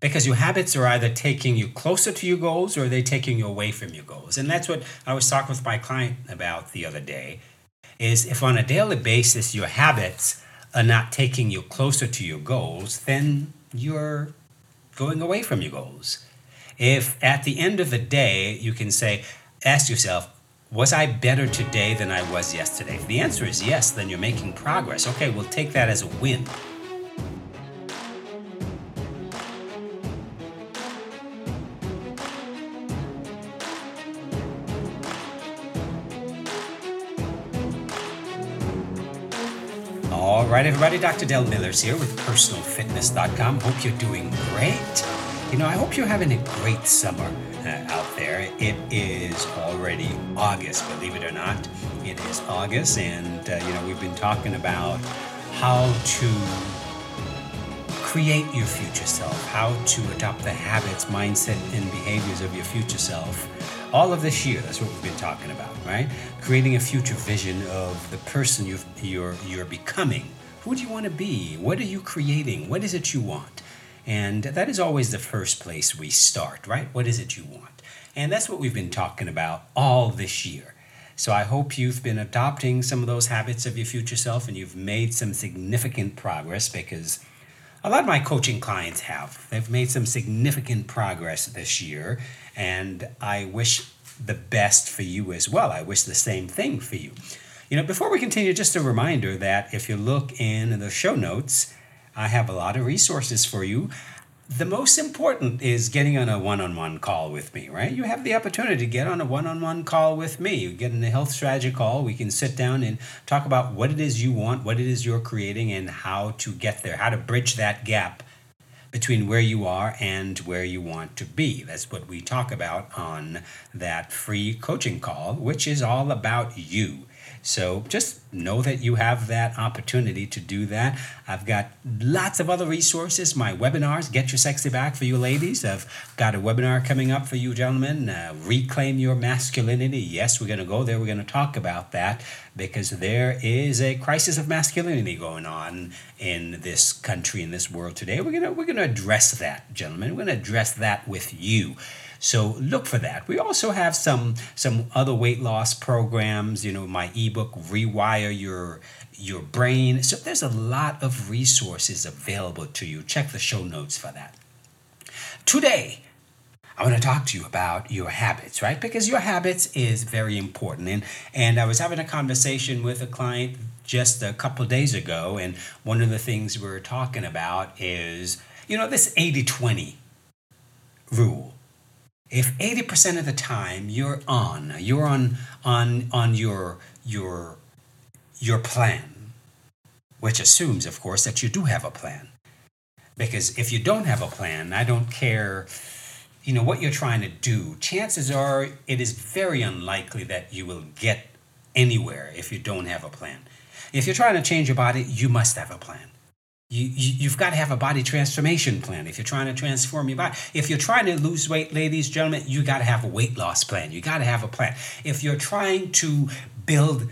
because your habits are either taking you closer to your goals or they're taking you away from your goals. And that's what I was talking with my client about the other day is if on a daily basis your habits are not taking you closer to your goals, then you're going away from your goals. If at the end of the day you can say, ask yourself, was I better today than I was yesterday? If the answer is yes, then you're making progress. Okay, we'll take that as a win. All right, everybody, Dr. Del Millers here with PersonalFitness.com. Hope you're doing great. You know, I hope you're having a great summer uh, out there. It is already August, believe it or not. It is August, and, uh, you know, we've been talking about how to create your future self, how to adopt the habits, mindset, and behaviors of your future self all of this year. That's what we've been talking about, right? Creating a future vision of the person you you're you're becoming. Who do you want to be? What are you creating? What is it you want? And that is always the first place we start, right? What is it you want? And that's what we've been talking about all this year. So I hope you've been adopting some of those habits of your future self and you've made some significant progress because a lot of my coaching clients have. They've made some significant progress this year, and I wish the best for you as well. I wish the same thing for you. You know, before we continue, just a reminder that if you look in the show notes, I have a lot of resources for you. The most important is getting on a one-on-one call with me right? You have the opportunity to get on a one-on-one call with me. You get in a health strategy call. We can sit down and talk about what it is you want what it is you're creating and how to get there how to bridge that gap between where you are and where you want to be. That's what we talk about on that free coaching call which is all about you so just know that you have that opportunity to do that. I've got lots of other resources. My webinars, Get Your Sexy Back for you ladies. I've got a webinar coming up for you gentlemen. Uh, Reclaim Your Masculinity. Yes, we're going to go there. We're going to talk about that because there is a crisis of masculinity going on in this country, in this world today. We're going to, we're going to address that, gentlemen. We're going to address that with you. So look for that. We also have some some other weight loss programs. You know, my ebook Rewire Your Your Brain. So there's a lot of resources available to you. Check the show notes for that. Today, I want to talk to you about your habits, right? Because your habits is very important. And and I was having a conversation with a client just a couple days ago, and one of the things we were talking about is, you know, this 80-20 rule if 80% of the time you're on you're on on on your your your plan which assumes of course that you do have a plan. Because if you don't have a plan i don't care you know what you're trying to do chances are it is very unlikely that you will get anywhere if you don't have a plan. If you're trying to change your body you must have a plan you, you, you've got to have a body transformation plan if you're trying to transform your body. If you're trying to lose weight, ladies, gentlemen, you got to have a weight loss plan. You got to have a plan. If you're trying to build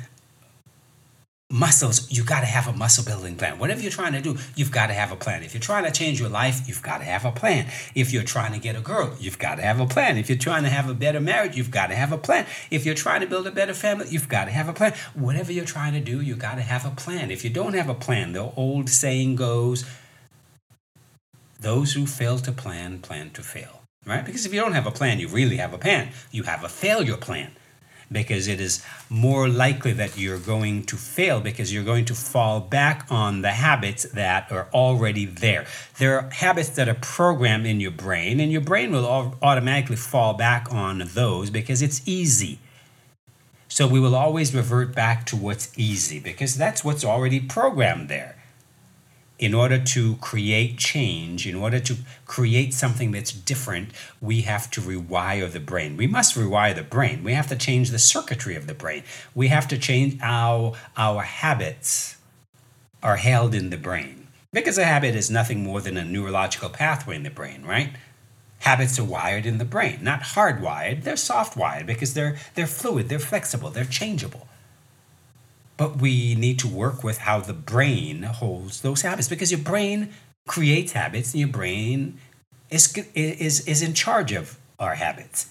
muscles, you got to have a muscle building plan. Whatever you're trying to do, you've got to have a plan. If you're trying to change your life, you've got to have a plan. If you're trying to get a girl, you've got to have a plan. If you're trying to have a better marriage, you've got to have a plan. If you're trying to build a better family, you've got to have a plan. Whatever you're trying to do, you got to have a plan. If you don't have a plan, the old saying goes, those who fail to plan, plan to fail. Right? Because if you don't have a plan, you really have a plan. You have a failure plan because it is more likely that you're going to fail because you're going to fall back on the habits that are already there. There are habits that are programmed in your brain, and your brain will automatically fall back on those because it's easy. So we will always revert back to what's easy because that's what's already programmed there in order to create change, in order to create something that's different, we have to rewire the brain. We must rewire the brain. We have to change the circuitry of the brain. We have to change how our habits are held in the brain. Because a habit is nothing more than a neurological pathway in the brain, right? Habits are wired in the brain, not hardwired. They're soft wired because they're, they're fluid, they're flexible, they're changeable. But we need to work with how the brain holds those habits because your brain creates habits and your brain is, is, is in charge of our habits.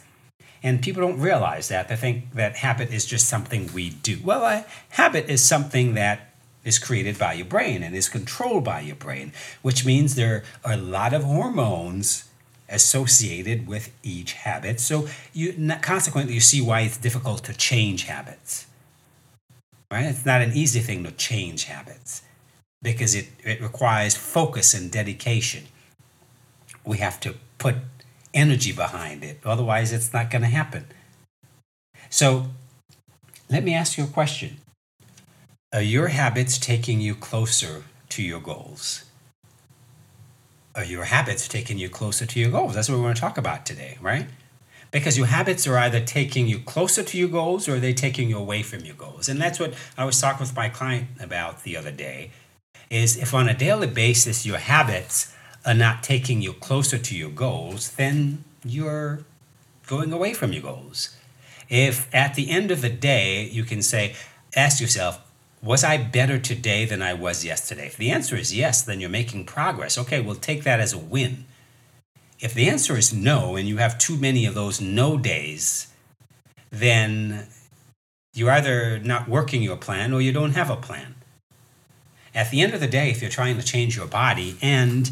And people don't realize that. They think that habit is just something we do. Well, a habit is something that is created by your brain and is controlled by your brain, which means there are a lot of hormones associated with each habit. So you consequently you see why it's difficult to change habits. Right? It's not an easy thing to change habits because it, it requires focus and dedication. We have to put energy behind it. Otherwise, it's not going to happen. So, let me ask you a question Are your habits taking you closer to your goals? Are your habits taking you closer to your goals? That's what we want to talk about today, right? Because your habits are either taking you closer to your goals or they're taking you away from your goals. And that's what I was talking with my client about the other day is if on a daily basis your habits are not taking you closer to your goals, then you're going away from your goals. If at the end of the day you can say, ask yourself, was I better today than I was yesterday? If the answer is yes, then you're making progress. Okay, we'll take that as a win. If the answer is no, and you have too many of those no days, then you're either not working your plan or you don't have a plan. At the end of the day, if you're trying to change your body and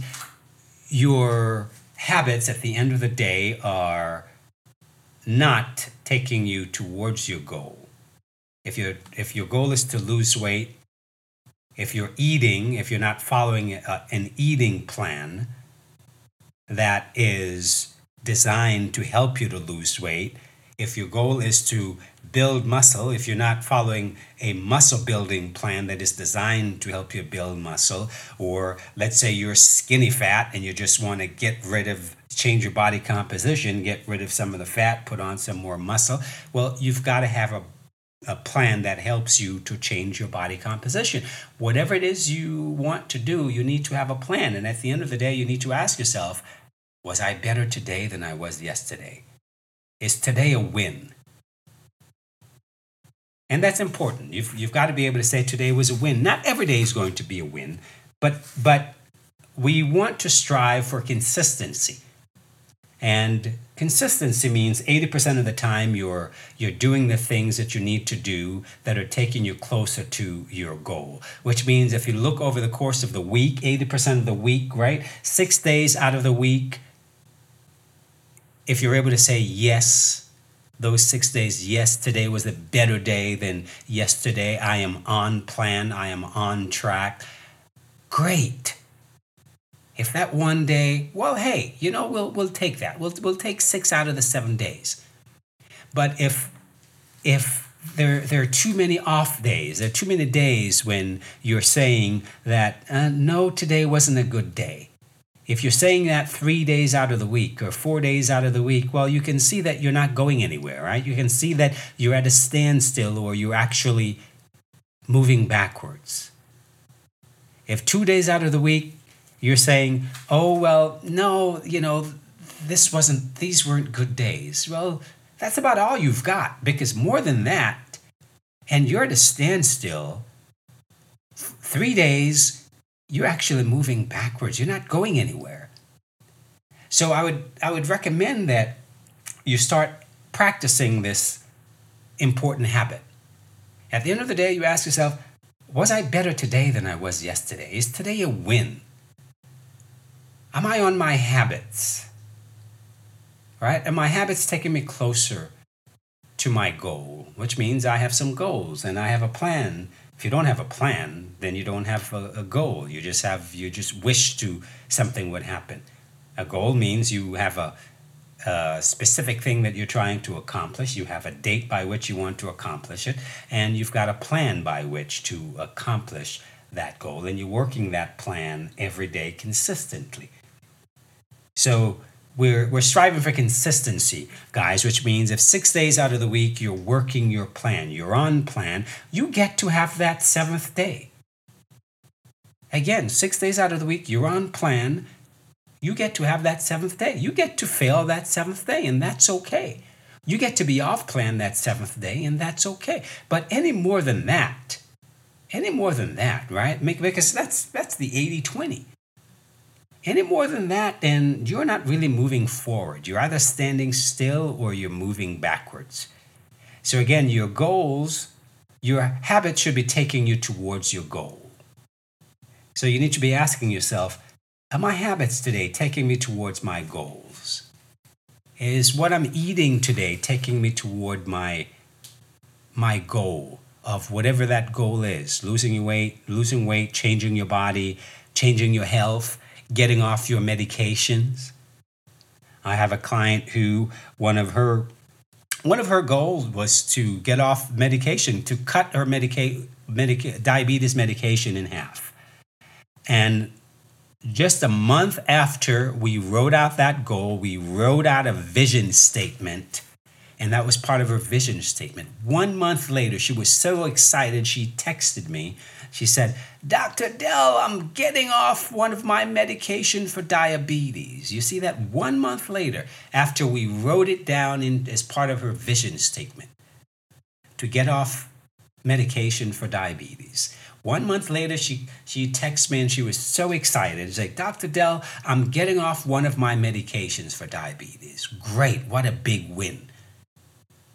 your habits at the end of the day are not taking you towards your goal. If your if your goal is to lose weight, if you're eating, if you're not following a, an eating plan that is designed to help you to lose weight, if your goal is to build muscle, if you're not following a muscle building plan that is designed to help you build muscle, or let's say you're skinny fat and you just want to get rid of, change your body composition, get rid of some of the fat, put on some more muscle, well, you've got to have a a plan that helps you to change your body composition. Whatever it is you want to do, you need to have a plan. And at the end of the day, you need to ask yourself, was I better today than I was yesterday? Is today a win? And that's important. You've, you've got to be able to say today was a win. Not every day is going to be a win, but, but we want to strive for consistency. And consistency means 80% of the time you're, you're doing the things that you need to do that are taking you closer to your goal. Which means if you look over the course of the week, 80% of the week, right? Six days out of the week, if you're able to say yes those six days, yes, today was a better day than yesterday. I am on plan. I am on track. Great. If that one day, well, hey, you know, we'll, we'll take that. We'll, we'll take six out of the seven days. But if, if there, there are too many off days, there are too many days when you're saying that, uh, no, today wasn't a good day if you're saying that three days out of the week or four days out of the week, well, you can see that you're not going anywhere, right? You can see that you're at a standstill or you're actually moving backwards. If two days out of the week you're saying, oh, well, no, you know, this wasn't, these weren't good days, well, that's about all you've got because more than that, and you're at a standstill, three days you're actually moving backwards. You're not going anywhere. So I would I would recommend that you start practicing this important habit. At the end of the day, you ask yourself, was I better today than I was yesterday? Is today a win? Am I on my habits? Right? Are my habits taking me closer to my goal? Which means I have some goals and I have a plan if you don't have a plan, then you don't have a, a goal. You just have you just wish to something would happen. A goal means you have a, a specific thing that you're trying to accomplish. You have a date by which you want to accomplish it, and you've got a plan by which to accomplish that goal, and you're working that plan every day consistently. So we're, we're striving for consistency, guys, which means if six days out of the week you're working your plan, you're on plan, you get to have that seventh day. Again, six days out of the week you're on plan, you get to have that seventh day. You get to fail that seventh day, and that's okay. You get to be off plan that seventh day, and that's okay. But any more than that, any more than that, right? Because that's that's the 80 20 any more than that, then you're not really moving forward. You're either standing still or you're moving backwards. So, again, your goals, your habits should be taking you towards your goal. So, you need to be asking yourself Are my habits today taking me towards my goals? Is what I'm eating today taking me toward my, my goal of whatever that goal is? Losing your weight, losing weight, changing your body, changing your health getting off your medications. I have a client who one of her one of her goals was to get off medication, to cut her medica- medica- diabetes medication in half. And just a month after we wrote out that goal, we wrote out a vision statement and that was part of her vision statement. One month later, she was so excited, she texted me. She said, Dr. Del, I'm getting off one of my medication for diabetes. You see that one month later, after we wrote it down in, as part of her vision statement to get off medication for diabetes. One month later, she, she texts me and she was so excited. She's like, Dr. Del, I'm getting off one of my medications for diabetes. Great, what a big win.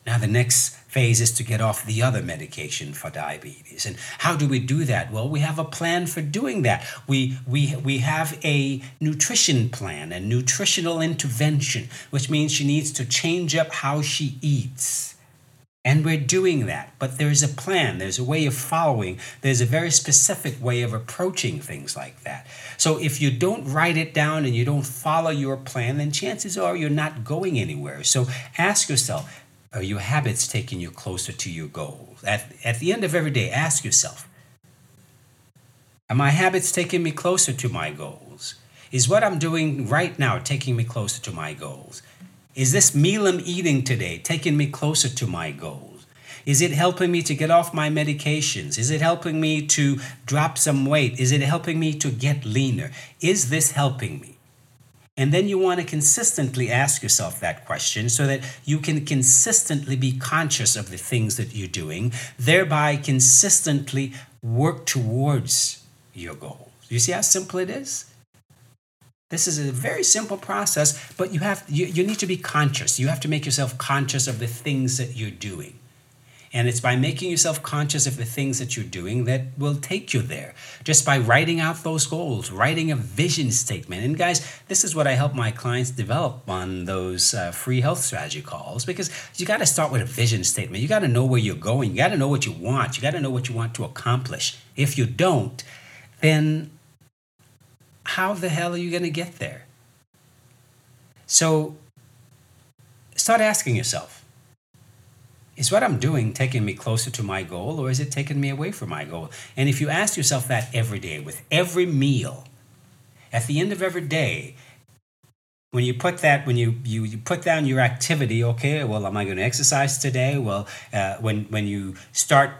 Now, the next phase is to get off the other medication for diabetes. And how do we do that? Well, we have a plan for doing that. We, we, we have a nutrition plan, a nutritional intervention, which means she needs to change up how she eats. And we're doing that. But there's a plan, there's a way of following, there's a very specific way of approaching things like that. So if you don't write it down and you don't follow your plan, then chances are you're not going anywhere. So ask yourself, are your habits taking you closer to your goals? At, at the end of every day, ask yourself Are my habits taking me closer to my goals? Is what I'm doing right now taking me closer to my goals? Is this meal I'm eating today taking me closer to my goals? Is it helping me to get off my medications? Is it helping me to drop some weight? Is it helping me to get leaner? Is this helping me? And then you want to consistently ask yourself that question so that you can consistently be conscious of the things that you're doing, thereby consistently work towards your goals. You see how simple it is? This is a very simple process, but you have you, you need to be conscious. You have to make yourself conscious of the things that you're doing. And it's by making yourself conscious of the things that you're doing that will take you there. Just by writing out those goals, writing a vision statement. And guys, this is what I help my clients develop on those uh, free health strategy calls because you got to start with a vision statement. You got to know where you're going. You got to know what you want. You got to know what you want to accomplish. If you don't, then how the hell are you going to get there? So start asking yourself is what I'm doing taking me closer to my goal or is it taking me away from my goal? And if you ask yourself that every day with every meal, at the end of every day, when you put that when you, you, you put down your activity okay well am i going to exercise today? Well uh, when when you start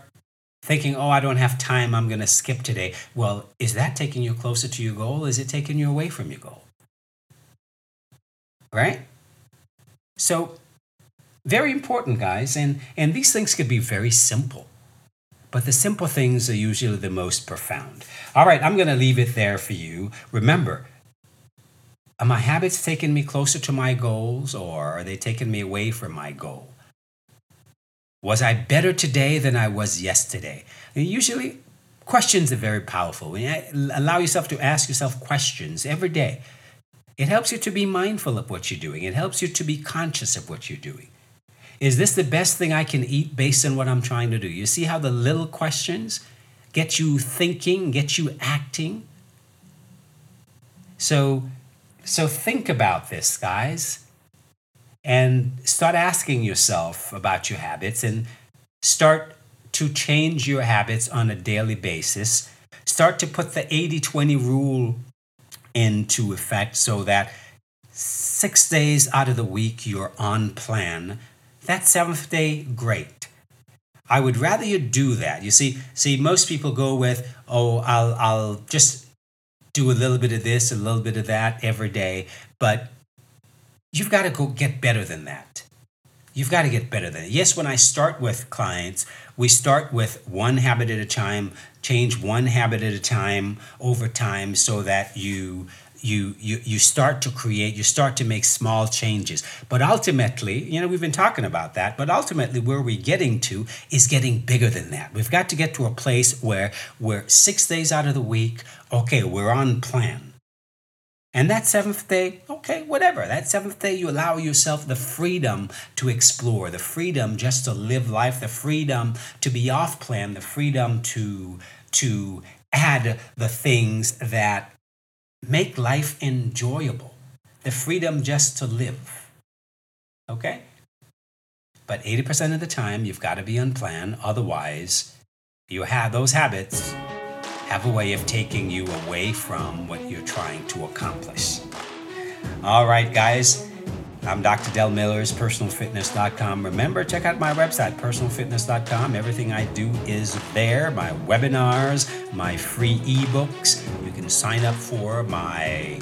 thinking oh i don't have time i'm going to skip today well is that taking you closer to your goal? Is it taking you away from your goal? Right? So very important, guys, and, and these things could be very simple. But the simple things are usually the most profound. All right, I'm going to leave it there for you. Remember, are my habits taking me closer to my goals or are they taking me away from my goal? Was I better today than I was yesterday? And usually, questions are very powerful. Allow yourself to ask yourself questions every day. It helps you to be mindful of what you're doing, it helps you to be conscious of what you're doing. Is this the best thing I can eat based on what I'm trying to do? You see how the little questions get you thinking, get you acting? So so think about this, guys, and start asking yourself about your habits and start to change your habits on a daily basis. Start to put the 80 20 rule into effect so that six days out of the week you're on plan that seventh day, great. I would rather you do that. You see, see, most people go with, oh, I'll I'll just do a little bit of this, a little bit of that every day, but you've got to go get better than that. You've got to get better than. Yes, when I start with clients, we start with one habit at a time, change one habit at a time over time so that you you you you start to create you start to make small changes. But ultimately you know we've been talking about that but ultimately where we're getting to is getting bigger than that. We've got to get to a place where we're six days out of the week okay we're on plan. And that seventh day, okay, whatever. That seventh day, you allow yourself the freedom to explore, the freedom just to live life, the freedom to be off plan, the freedom to to add the things that make life enjoyable, the freedom just to live. Okay? But 80% of the time, you've got to be on plan. Otherwise, you have those habits have a way of taking you away from what you're trying to accomplish. All right, guys. I'm Dr. Del Millers, personalfitness.com. Remember, check out my website, personalfitness.com. Everything I do is there my webinars, my free ebooks. You can sign up for my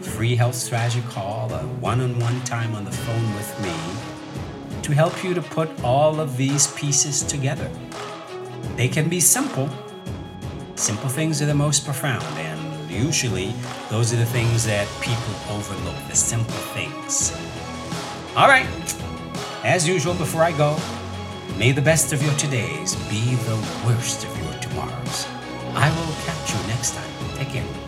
free health strategy call, a one on one time on the phone with me to help you to put all of these pieces together. They can be simple, simple things are the most profound, and usually those are the things that people overlook the simple things. All right, as usual, before I go, may the best of your todays be the worst of your tomorrows. I will catch you next time. Take care.